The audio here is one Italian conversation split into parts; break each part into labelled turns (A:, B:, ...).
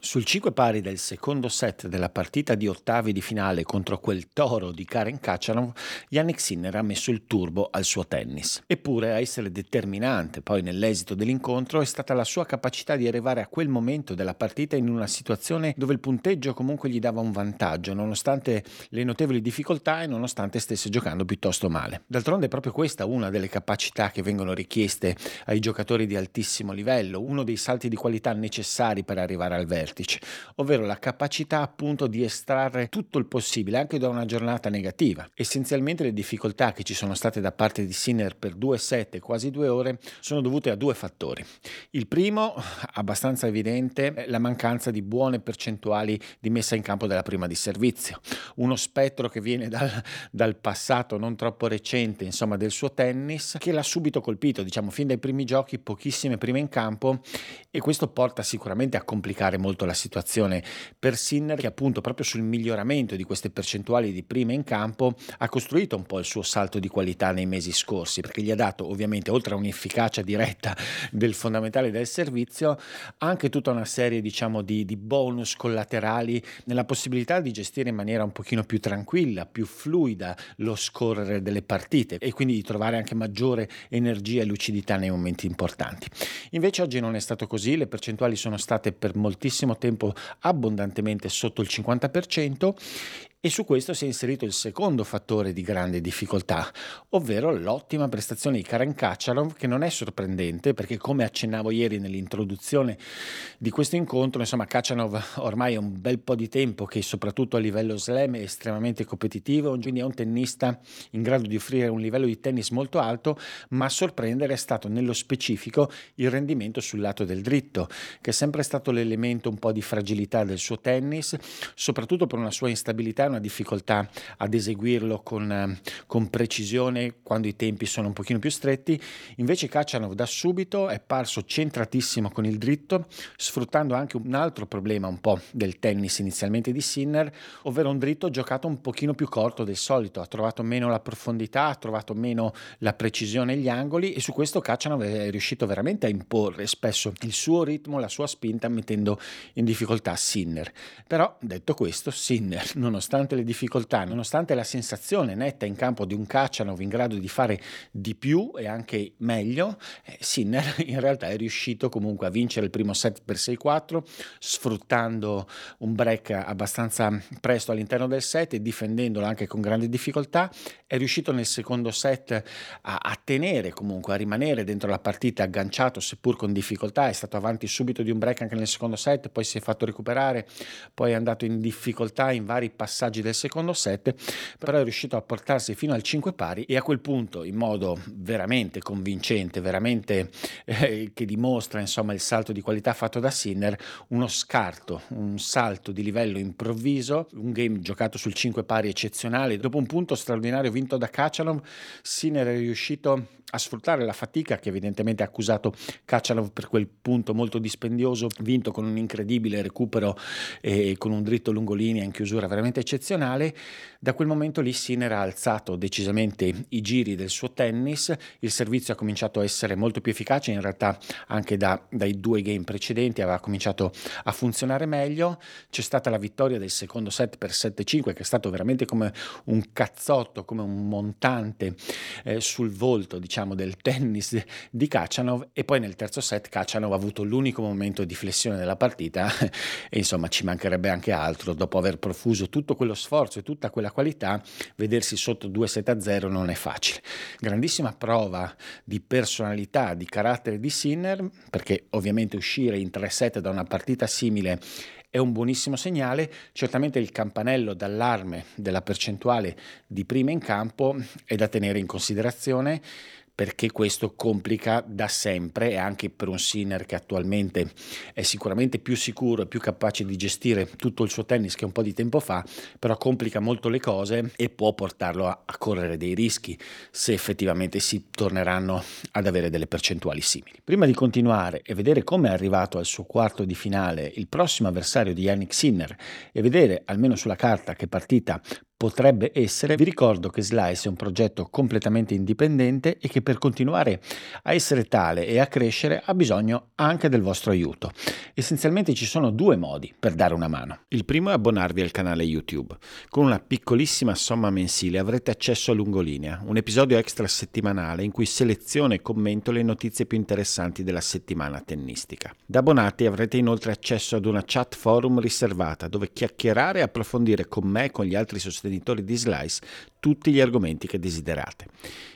A: Sul 5 pari del secondo set della partita di ottavi di finale contro quel toro di Karen Kachanov, Yannick Sinner ha messo il turbo al suo tennis. Eppure a essere determinante poi nell'esito dell'incontro è stata la sua capacità di arrivare a quel momento della partita in una situazione dove il punteggio comunque gli dava un vantaggio, nonostante le notevoli difficoltà e nonostante stesse giocando piuttosto male. D'altronde è proprio questa una delle capacità che vengono richieste ai giocatori di altissimo livello, uno dei salti di qualità necessari per arrivare al vertice vertice, ovvero la capacità appunto di estrarre tutto il possibile anche da una giornata negativa. Essenzialmente le difficoltà che ci sono state da parte di Sinner per due set quasi due ore sono dovute a due fattori. Il primo, abbastanza evidente, è la mancanza di buone percentuali di messa in campo della prima di servizio. Uno spettro che viene dal, dal passato non troppo recente, insomma, del suo tennis, che l'ha subito colpito, diciamo, fin dai primi giochi, pochissime prime in campo e questo porta sicuramente a complicare molto molto la situazione per Sinner che appunto proprio sul miglioramento di queste percentuali di prima in campo ha costruito un po' il suo salto di qualità nei mesi scorsi perché gli ha dato ovviamente oltre a un'efficacia diretta del fondamentale del servizio anche tutta una serie diciamo di, di bonus collaterali nella possibilità di gestire in maniera un pochino più tranquilla, più fluida lo scorrere delle partite e quindi di trovare anche maggiore energia e lucidità nei momenti importanti. Invece oggi non è stato così, le percentuali sono state per moltissimo tempo abbondantemente sotto il 50% e su questo si è inserito il secondo fattore di grande difficoltà, ovvero l'ottima prestazione di Karen Kachanov, che non è sorprendente perché come accennavo ieri nell'introduzione di questo incontro, insomma Kachanov ormai è un bel po' di tempo che soprattutto a livello slam è estremamente competitivo, quindi è un tennista in grado di offrire un livello di tennis molto alto, ma a sorprendere è stato nello specifico il rendimento sul lato del dritto, che è sempre stato l'elemento un po' di fragilità del suo tennis, soprattutto per una sua instabilità una difficoltà ad eseguirlo con, eh, con, precisione quando i tempi sono un pochino più stretti. Invece Kachanov da subito è parso centratissimo con il dritto, sfruttando anche un altro problema un po' del tennis inizialmente di Sinner, ovvero un dritto giocato un pochino più corto del solito, ha trovato meno la profondità, ha trovato meno la precisione e gli angoli e su questo Kachanov è riuscito veramente a imporre spesso il suo ritmo, la sua spinta mettendo in difficoltà Sinner. Però detto questo, Sinner nonostante nonostante le difficoltà, nonostante la sensazione netta in campo di un Kachanov in grado di fare di più e anche meglio, eh, Sinner in realtà è riuscito comunque a vincere il primo set per 6-4, sfruttando un break abbastanza presto all'interno del set e difendendolo anche con grande difficoltà. È riuscito nel secondo set a, a tenere comunque, a rimanere dentro la partita agganciato seppur con difficoltà, è stato avanti subito di un break anche nel secondo set, poi si è fatto recuperare, poi è andato in difficoltà in vari passaggi passaggi del secondo set, però è riuscito a portarsi fino al 5 pari e a quel punto in modo veramente convincente, veramente eh, che dimostra insomma il salto di qualità fatto da Sinner, uno scarto, un salto di livello improvviso, un game giocato sul 5 pari eccezionale, dopo un punto straordinario vinto da Kachanov, Sinner è riuscito a sfruttare la fatica che evidentemente ha accusato Kachanov per quel punto molto dispendioso, vinto con un incredibile recupero e con un dritto lungolinea in chiusura veramente eccezionale. Da quel momento lì Sinner ha alzato decisamente i giri del suo tennis, il servizio ha cominciato a essere molto più efficace, in realtà anche da, dai due game precedenti aveva cominciato a funzionare meglio, c'è stata la vittoria del secondo set per 7-5 che è stato veramente come un cazzotto, come un montante eh, sul volto diciamo del tennis di Kachanov. E poi nel terzo set Kachanov ha avuto l'unico momento di flessione della partita e insomma ci mancherebbe anche altro dopo aver profuso tutto quello sforzo e tutta quella qualità vedersi sotto 2 set a 0 non è facile grandissima prova di personalità di carattere di Sinner perché ovviamente uscire in 3 set da una partita simile è un buonissimo segnale. Certamente il campanello d'allarme della percentuale di prima in campo è da tenere in considerazione perché questo complica da sempre e anche per un Sinner che attualmente è sicuramente più sicuro e più capace di gestire tutto il suo tennis che un po' di tempo fa, però complica molto le cose e può portarlo a, a correre dei rischi se effettivamente si torneranno ad avere delle percentuali simili. Prima di continuare e vedere come è arrivato al suo quarto di finale il prossimo avversario di Yannick Sinner e vedere almeno sulla carta che partita potrebbe essere, vi ricordo che Slice è un progetto completamente indipendente e che per continuare a essere tale e a crescere ha bisogno anche del vostro aiuto. Essenzialmente ci sono due modi per dare una mano. Il primo è abbonarvi al canale YouTube. Con una piccolissima somma mensile avrete accesso a Lungolinea, un episodio extra settimanale in cui seleziono e commento le notizie più interessanti della settimana tennistica. Da abbonati avrete inoltre accesso ad una chat forum riservata dove chiacchierare e approfondire con me e con gli altri sostenitori sostenitori di Slice tutti gli argomenti che desiderate.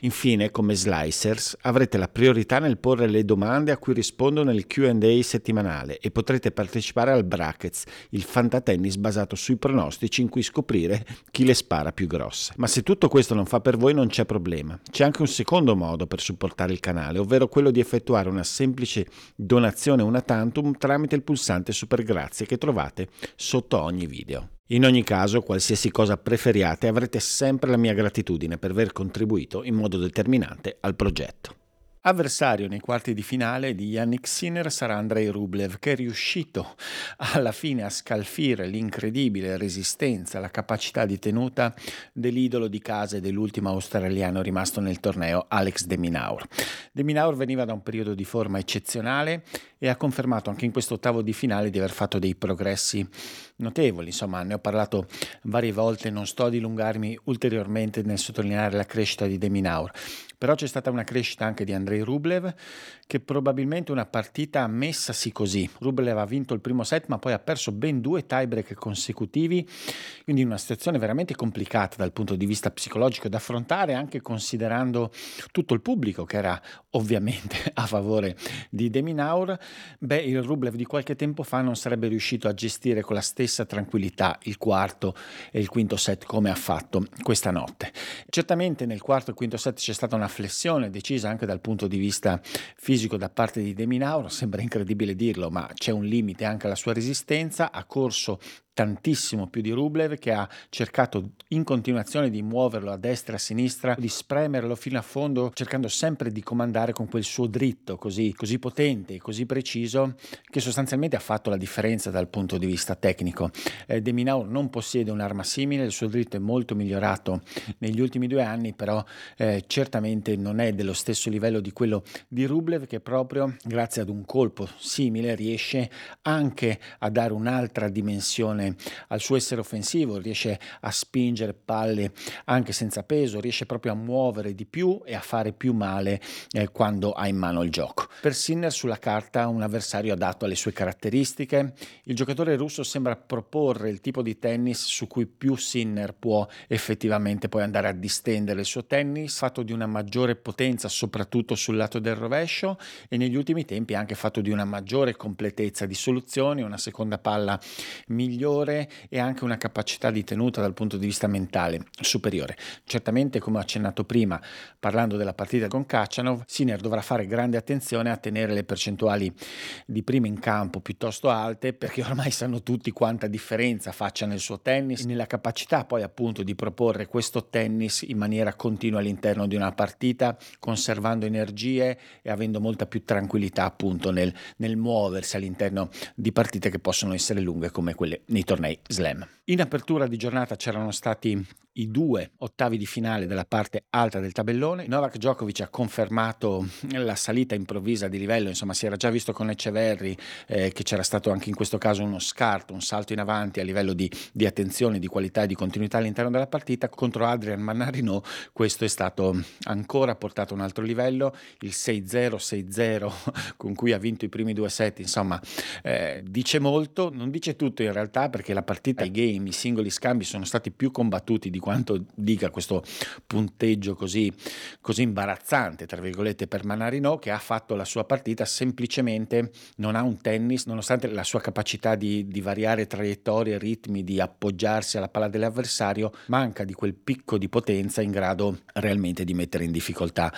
A: Infine, come Slicers, avrete la priorità nel porre le domande a cui rispondo nel QA settimanale e potrete partecipare al Brackets, il fantatennis basato sui pronostici in cui scoprire chi le spara più grosse. Ma se tutto questo non fa per voi non c'è problema. C'è anche un secondo modo per supportare il canale, ovvero quello di effettuare una semplice donazione una tantum tramite il pulsante super grazie che trovate sotto ogni video. In ogni caso, qualsiasi cosa preferiate, avrete sempre la mia gratitudine per aver contribuito in modo determinante al progetto. Avversario nei quarti di finale di Yannick Sinner sarà Andrei Rublev, che è riuscito alla fine a scalfire l'incredibile resistenza, la capacità di tenuta dell'idolo di casa e dell'ultimo australiano rimasto nel torneo, Alex De Minaur. De Minaur veniva da un periodo di forma eccezionale e ha confermato anche in questo ottavo di finale di aver fatto dei progressi notevoli. Insomma, ne ho parlato varie volte, non sto a dilungarmi ulteriormente nel sottolineare la crescita di De Minaur. Però c'è stata una crescita anche di Andrei Rublev, che probabilmente una partita messasi così. Rublev ha vinto il primo set, ma poi ha perso ben due tiebreak consecutivi, quindi una situazione veramente complicata dal punto di vista psicologico da affrontare, anche considerando tutto il pubblico che era ovviamente a favore di Deminaur. Beh, il Rublev di qualche tempo fa non sarebbe riuscito a gestire con la stessa tranquillità il quarto e il quinto set come ha fatto questa notte. Certamente nel quarto e quinto set c'è stata una flessione decisa anche dal punto di vista fisico da parte di De Minauro, sembra incredibile dirlo, ma c'è un limite anche alla sua resistenza, ha corso tantissimo più di Rublev che ha cercato in continuazione di muoverlo a destra e a sinistra, di spremerlo fino a fondo, cercando sempre di comandare con quel suo dritto così, così potente così preciso che sostanzialmente ha fatto la differenza dal punto di vista tecnico. Eh, De Minaur non possiede un'arma simile, il suo dritto è molto migliorato negli ultimi due anni, però eh, certamente non è dello stesso livello di quello di Rublev che proprio grazie ad un colpo simile riesce anche a dare un'altra dimensione attenzione al suo essere offensivo, riesce a spingere palle anche senza peso, riesce proprio a muovere di più e a fare più male eh, quando ha in mano il gioco. Per Sinner sulla carta un avversario adatto alle sue caratteristiche, il giocatore russo sembra proporre il tipo di tennis su cui più Sinner può effettivamente poi andare a distendere il suo tennis, fatto di una maggiore potenza soprattutto sul lato del rovescio e negli ultimi tempi anche fatto di una maggiore completezza di soluzioni, una seconda palla migliore superiore e anche una capacità di tenuta dal punto di vista mentale superiore. Certamente, come ho accennato prima, parlando della partita con Kachanov, Sinner dovrà fare grande attenzione a tenere le percentuali di prima in campo piuttosto alte, perché ormai sanno tutti quanta differenza faccia nel suo tennis, nella capacità poi appunto di proporre questo tennis in maniera continua all'interno di una partita, conservando energie e avendo molta più tranquillità appunto nel, nel muoversi all'interno di partite che possono essere lunghe come quelle nei tornei slam. In apertura di giornata c'erano stati i due ottavi di finale della parte alta del tabellone. Novak Djokovic ha confermato la salita improvvisa di livello, insomma si era già visto con Eceverri eh, che c'era stato anche in questo caso uno scarto, un salto in avanti a livello di, di attenzione, di qualità e di continuità all'interno della partita. Contro Adrian Mannarino questo è stato ancora portato a un altro livello, il 6-0, 6-0 con cui ha vinto i primi due set, insomma eh, dice molto, non dice tutto in realtà perché la partita, i game, i singoli scambi sono stati più combattuti di quanto dica questo punteggio così, così imbarazzante, tra virgolette, per Manarino, che ha fatto la sua partita, semplicemente non ha un tennis, nonostante la sua capacità di, di variare traiettorie, ritmi, di appoggiarsi alla palla dell'avversario, manca di quel picco di potenza in grado realmente di mettere in difficoltà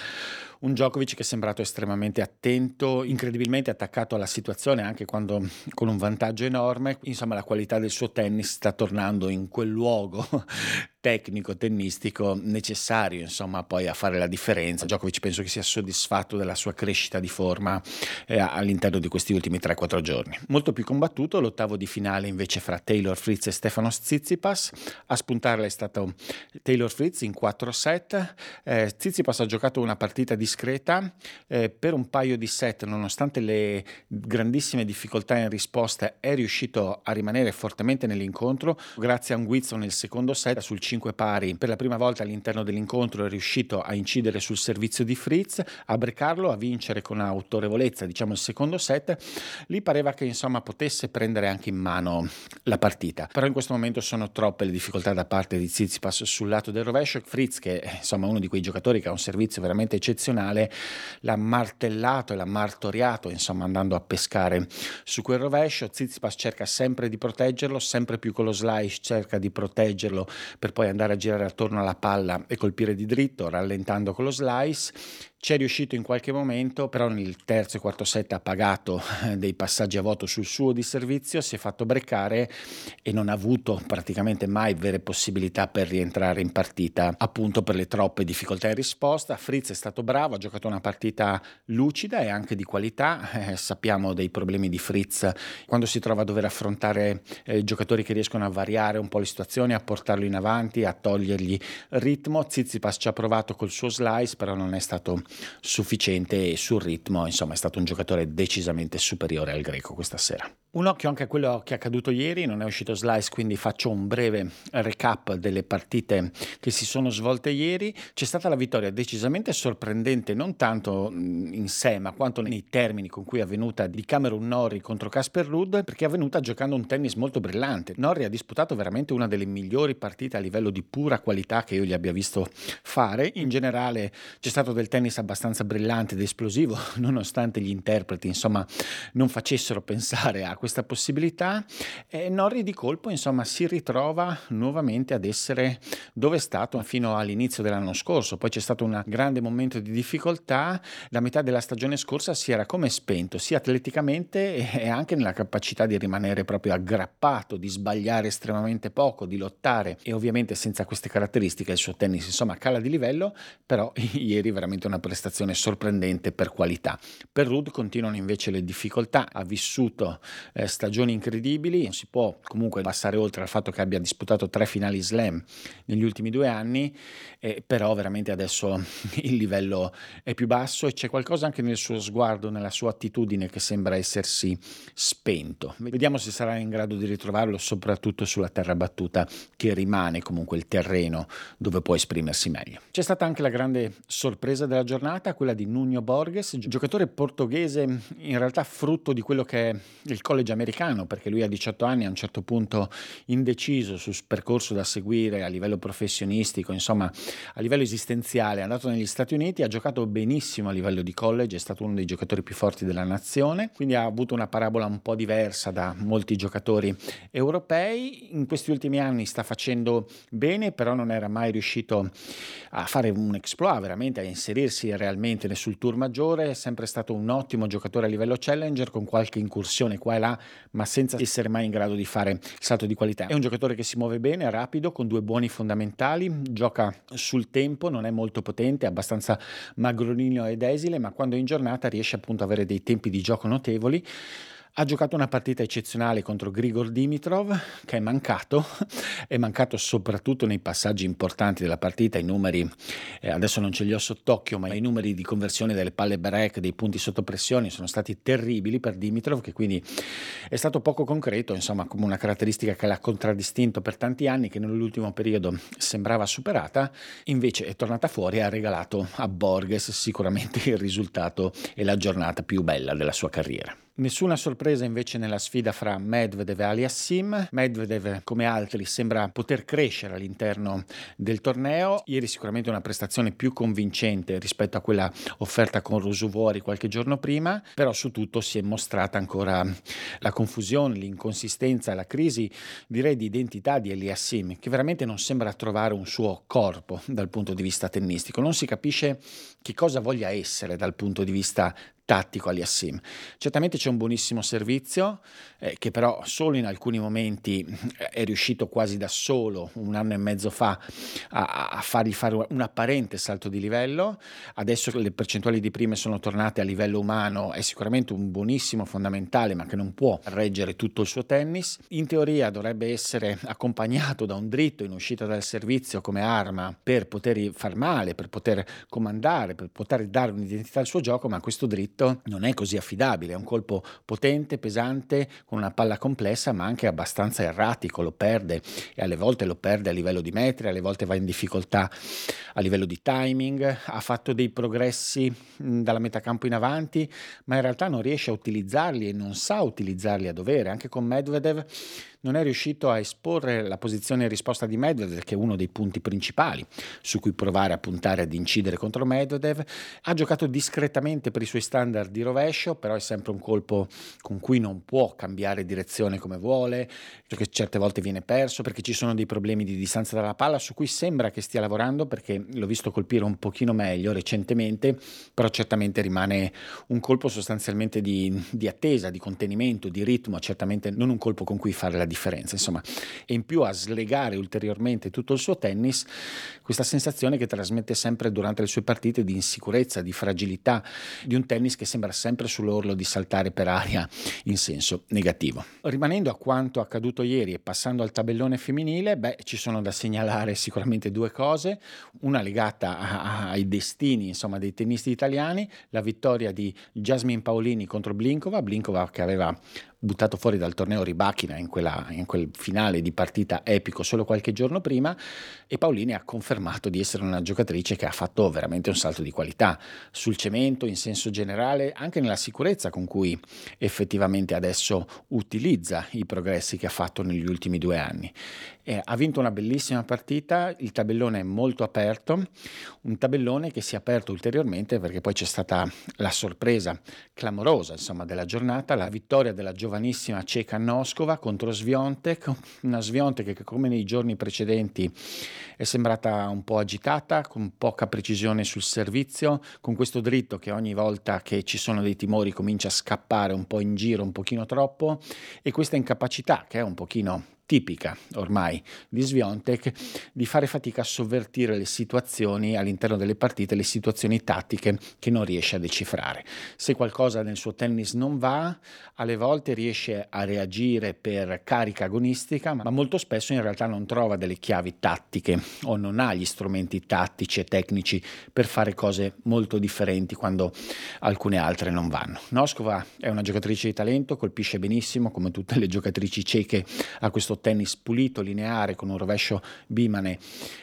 A: un Djokovic che è sembrato estremamente attento, incredibilmente attaccato alla situazione anche quando con un vantaggio enorme, insomma la qualità del suo tennis sta tornando in quel luogo tecnico, tennistico necessario insomma poi a fare la differenza. Djokovic penso che sia soddisfatto della sua crescita di forma eh, all'interno di questi ultimi 3-4 giorni. Molto più combattuto l'ottavo di finale invece fra Taylor Fritz e Stefano Tsitsipas. A spuntarla è stato Taylor Fritz in 4 set. Eh, Tsitsipas ha giocato una partita discreta eh, per un paio di set nonostante le grandissime difficoltà in risposta è riuscito a rimanere fortemente nell'incontro. Grazie a un guizzo nel secondo set sul 5 5 pari per la prima volta all'interno dell'incontro è riuscito a incidere sul servizio di Fritz, a brecarlo, a vincere con autorevolezza diciamo il secondo set, lì pareva che insomma potesse prendere anche in mano la partita, però in questo momento sono troppe le difficoltà da parte di Tsitsipas sul lato del rovescio, Fritz che è insomma uno di quei giocatori che ha un servizio veramente eccezionale, l'ha martellato e l'ha martoriato insomma andando a pescare su quel rovescio, Tsitsipas cerca sempre di proteggerlo, sempre più con lo slice cerca di proteggerlo per poi andare a girare attorno alla palla e colpire di dritto, rallentando con lo slice. Ci è riuscito in qualche momento, però nel terzo e quarto set ha pagato eh, dei passaggi a voto sul suo di servizio, si è fatto breccare e non ha avuto praticamente mai vere possibilità per rientrare in partita, appunto per le troppe difficoltà in risposta. Fritz è stato bravo, ha giocato una partita lucida e anche di qualità. Eh, sappiamo dei problemi di Fritz quando si trova a dover affrontare eh, giocatori che riescono a variare un po' le situazioni, a portarlo in avanti, a togliergli ritmo. Zizipas ci ha provato col suo slice, però non è stato sufficiente sul ritmo, insomma è stato un giocatore decisamente superiore al greco questa sera. Un occhio anche a quello che è accaduto ieri, non è uscito Slice, quindi faccio un breve recap delle partite che si sono svolte ieri. C'è stata la vittoria decisamente sorprendente, non tanto in sé, ma quanto nei termini con cui è avvenuta di Cameron Norrie contro Casper Rudd, perché è avvenuta giocando un tennis molto brillante. Norrie ha disputato veramente una delle migliori partite a livello di pura qualità che io gli abbia visto fare. In generale c'è stato del tennis abbastanza brillante ed esplosivo, nonostante gli interpreti, insomma, non facessero pensare a questa possibilità e Norri di colpo insomma si ritrova nuovamente ad essere dove è stato fino all'inizio dell'anno scorso, poi c'è stato un grande momento di difficoltà, la metà della stagione scorsa si era come spento sia atleticamente e anche nella capacità di rimanere proprio aggrappato, di sbagliare estremamente poco, di lottare e ovviamente senza queste caratteristiche il suo tennis insomma cala di livello, però ieri veramente una prestazione sorprendente per qualità. Per Rudd continuano invece le difficoltà, ha vissuto eh, stagioni incredibili, non si può comunque passare oltre al fatto che abbia disputato tre finali slam negli ultimi due anni, eh, però veramente adesso il livello è più basso e c'è qualcosa anche nel suo sguardo, nella sua attitudine che sembra essersi spento. Vediamo se sarà in grado di ritrovarlo soprattutto sulla terra battuta che rimane comunque il terreno dove può esprimersi meglio. C'è stata anche la grande sorpresa della giornata, quella di Nuno Borges, giocatore portoghese in realtà frutto di quello che è il college college americano perché lui a 18 anni a un certo punto indeciso sul percorso da seguire a livello professionistico, insomma a livello esistenziale, è andato negli Stati Uniti, ha giocato benissimo a livello di college, è stato uno dei giocatori più forti della nazione, quindi ha avuto una parabola un po' diversa da molti giocatori europei. In questi ultimi anni sta facendo bene, però non era mai riuscito a fare un exploit, veramente a inserirsi realmente sul tour maggiore, è sempre stato un ottimo giocatore a livello challenger con qualche incursione qua e là ma senza essere mai in grado di fare il salto di qualità. È un giocatore che si muove bene, è rapido, con due buoni fondamentali, gioca sul tempo, non è molto potente, è abbastanza magronino ed esile, ma quando è in giornata riesce appunto ad avere dei tempi di gioco notevoli. Ha giocato una partita eccezionale contro Grigor Dimitrov, che è mancato, è mancato soprattutto nei passaggi importanti della partita, i numeri, eh, adesso non ce li ho sott'occhio, ma i numeri di conversione delle palle break, dei punti sotto pressione sono stati terribili per Dimitrov, che quindi è stato poco concreto, insomma come una caratteristica che l'ha contraddistinto per tanti anni, che nell'ultimo periodo sembrava superata, invece è tornata fuori e ha regalato a Borges sicuramente il risultato e la giornata più bella della sua carriera. Nessuna sorpresa invece nella sfida fra Medvedev e Aliassim. Medvedev, come altri, sembra poter crescere all'interno del torneo. Ieri sicuramente una prestazione più convincente rispetto a quella offerta con Rusuvori qualche giorno prima, però su tutto si è mostrata ancora la confusione, l'inconsistenza, la crisi, direi di identità di Eliassim, che veramente non sembra trovare un suo corpo dal punto di vista tennistico. Non si capisce che cosa voglia essere dal punto di vista tattico agli Assim. Certamente c'è un buonissimo servizio eh, che però solo in alcuni momenti eh, è riuscito quasi da solo un anno e mezzo fa a, a fargli fare un apparente salto di livello. Adesso le percentuali di prime sono tornate a livello umano, è sicuramente un buonissimo fondamentale ma che non può reggere tutto il suo tennis. In teoria dovrebbe essere accompagnato da un dritto in uscita dal servizio come arma per poter far male, per poter comandare, per poter dare un'identità al suo gioco, ma questo dritto non è così affidabile, è un colpo potente, pesante, con una palla complessa, ma anche abbastanza erratico, lo perde e alle volte lo perde a livello di metri, alle volte va in difficoltà a livello di timing, ha fatto dei progressi dalla metacampo in avanti, ma in realtà non riesce a utilizzarli e non sa utilizzarli a dovere, anche con Medvedev non è riuscito a esporre la posizione in risposta di Medvedev, che è uno dei punti principali su cui provare a puntare ad incidere contro Medvedev. Ha giocato discretamente per i suoi standard di rovescio, però è sempre un colpo con cui non può cambiare direzione come vuole, perché certe volte viene perso, perché ci sono dei problemi di distanza dalla palla su cui sembra che stia lavorando, perché l'ho visto colpire un pochino meglio recentemente, però certamente rimane un colpo sostanzialmente di, di attesa, di contenimento, di ritmo, certamente non un colpo con cui fare la differenza, insomma, e in più a slegare ulteriormente tutto il suo tennis, questa sensazione che trasmette sempre durante le sue partite di insicurezza, di fragilità, di un tennis che sembra sempre sull'orlo di saltare per aria in senso negativo. Rimanendo a quanto accaduto ieri e passando al tabellone femminile, beh, ci sono da segnalare sicuramente due cose, una legata a, ai destini, insomma, dei tennisti italiani, la vittoria di Jasmine Paolini contro Blinkova, Blinkova che aveva buttato fuori dal torneo Ribachina in, quella, in, quel finale di partita epico solo qualche giorno prima e Paolini ha confermato di essere una giocatrice che ha fatto veramente un salto di qualità sul cemento in senso generale, anche nella sicurezza con cui effettivamente adesso utilizza i progressi che ha fatto negli ultimi due anni. Eh, ha vinto una bellissima partita, il tabellone è molto aperto, un tabellone che si è aperto ulteriormente perché poi c'è stata la sorpresa clamorosa insomma, della giornata, la vittoria della giovanissima ceca Noskova contro Sviontek, una Sviontek che come nei giorni precedenti è sembrata un po' agitata, con poca precisione sul servizio, con questo dritto che ogni volta che ci sono dei timori comincia a scappare un po' in giro, un pochino troppo, e questa incapacità che è un pochino tipica ormai di Sviontek di fare fatica a sovvertire le situazioni all'interno delle partite, le situazioni tattiche che non riesce a decifrare. Se qualcosa nel suo tennis non va, alle volte riesce a reagire per carica agonistica, ma molto spesso in realtà non trova delle chiavi tattiche o non ha gli strumenti tattici e tecnici per fare cose molto differenti quando alcune altre non vanno. Noskova è una giocatrice di talento, colpisce benissimo come tutte le giocatrici ceche a questo tennis pulito, lineare, con un rovescio bimane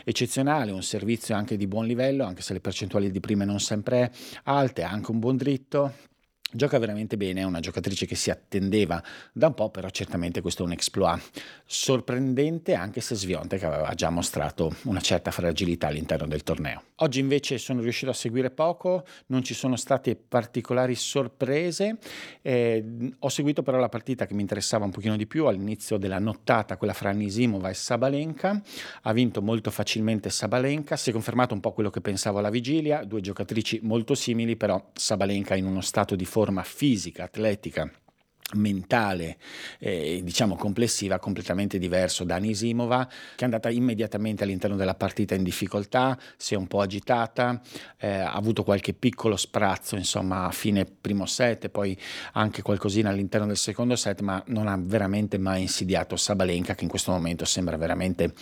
A: eccezionale, un servizio anche di buon livello, anche se le percentuali di prime non sempre alte, anche un buon dritto, Gioca veramente bene, è una giocatrice che si attendeva da un po', però certamente questo è un exploit. Sorprendente anche se Svionte che aveva già mostrato una certa fragilità all'interno del torneo. Oggi invece sono riuscito a seguire poco, non ci sono state particolari sorprese, eh, ho seguito però la partita che mi interessava un pochino di più all'inizio della nottata, quella fra Nisimova e Sabalenka, ha vinto molto facilmente Sabalenka, si è confermato un po' quello che pensavo alla vigilia, due giocatrici molto simili, però Sabalenka in uno stato di forma forma fisica, atletica mentale, eh, diciamo complessiva, completamente diverso da Anisimova, che è andata immediatamente all'interno della partita in difficoltà, si è un po' agitata, eh, ha avuto qualche piccolo sprazzo, insomma, a fine primo set, poi anche qualcosina all'interno del secondo set, ma non ha veramente mai insidiato Sabalenka, che in questo momento sembra veramente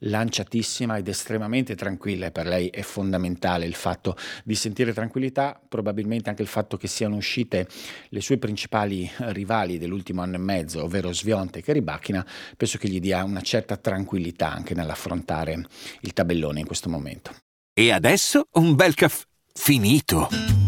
A: lanciatissima ed estremamente tranquilla e per lei è fondamentale il fatto di sentire tranquillità, probabilmente anche il fatto che siano uscite le sue principali rivali dell'ultimo anno e mezzo, ovvero Svionte e Ribachina, penso che gli dia una certa tranquillità anche nell'affrontare il tabellone in questo momento.
B: E adesso un bel caffè finito.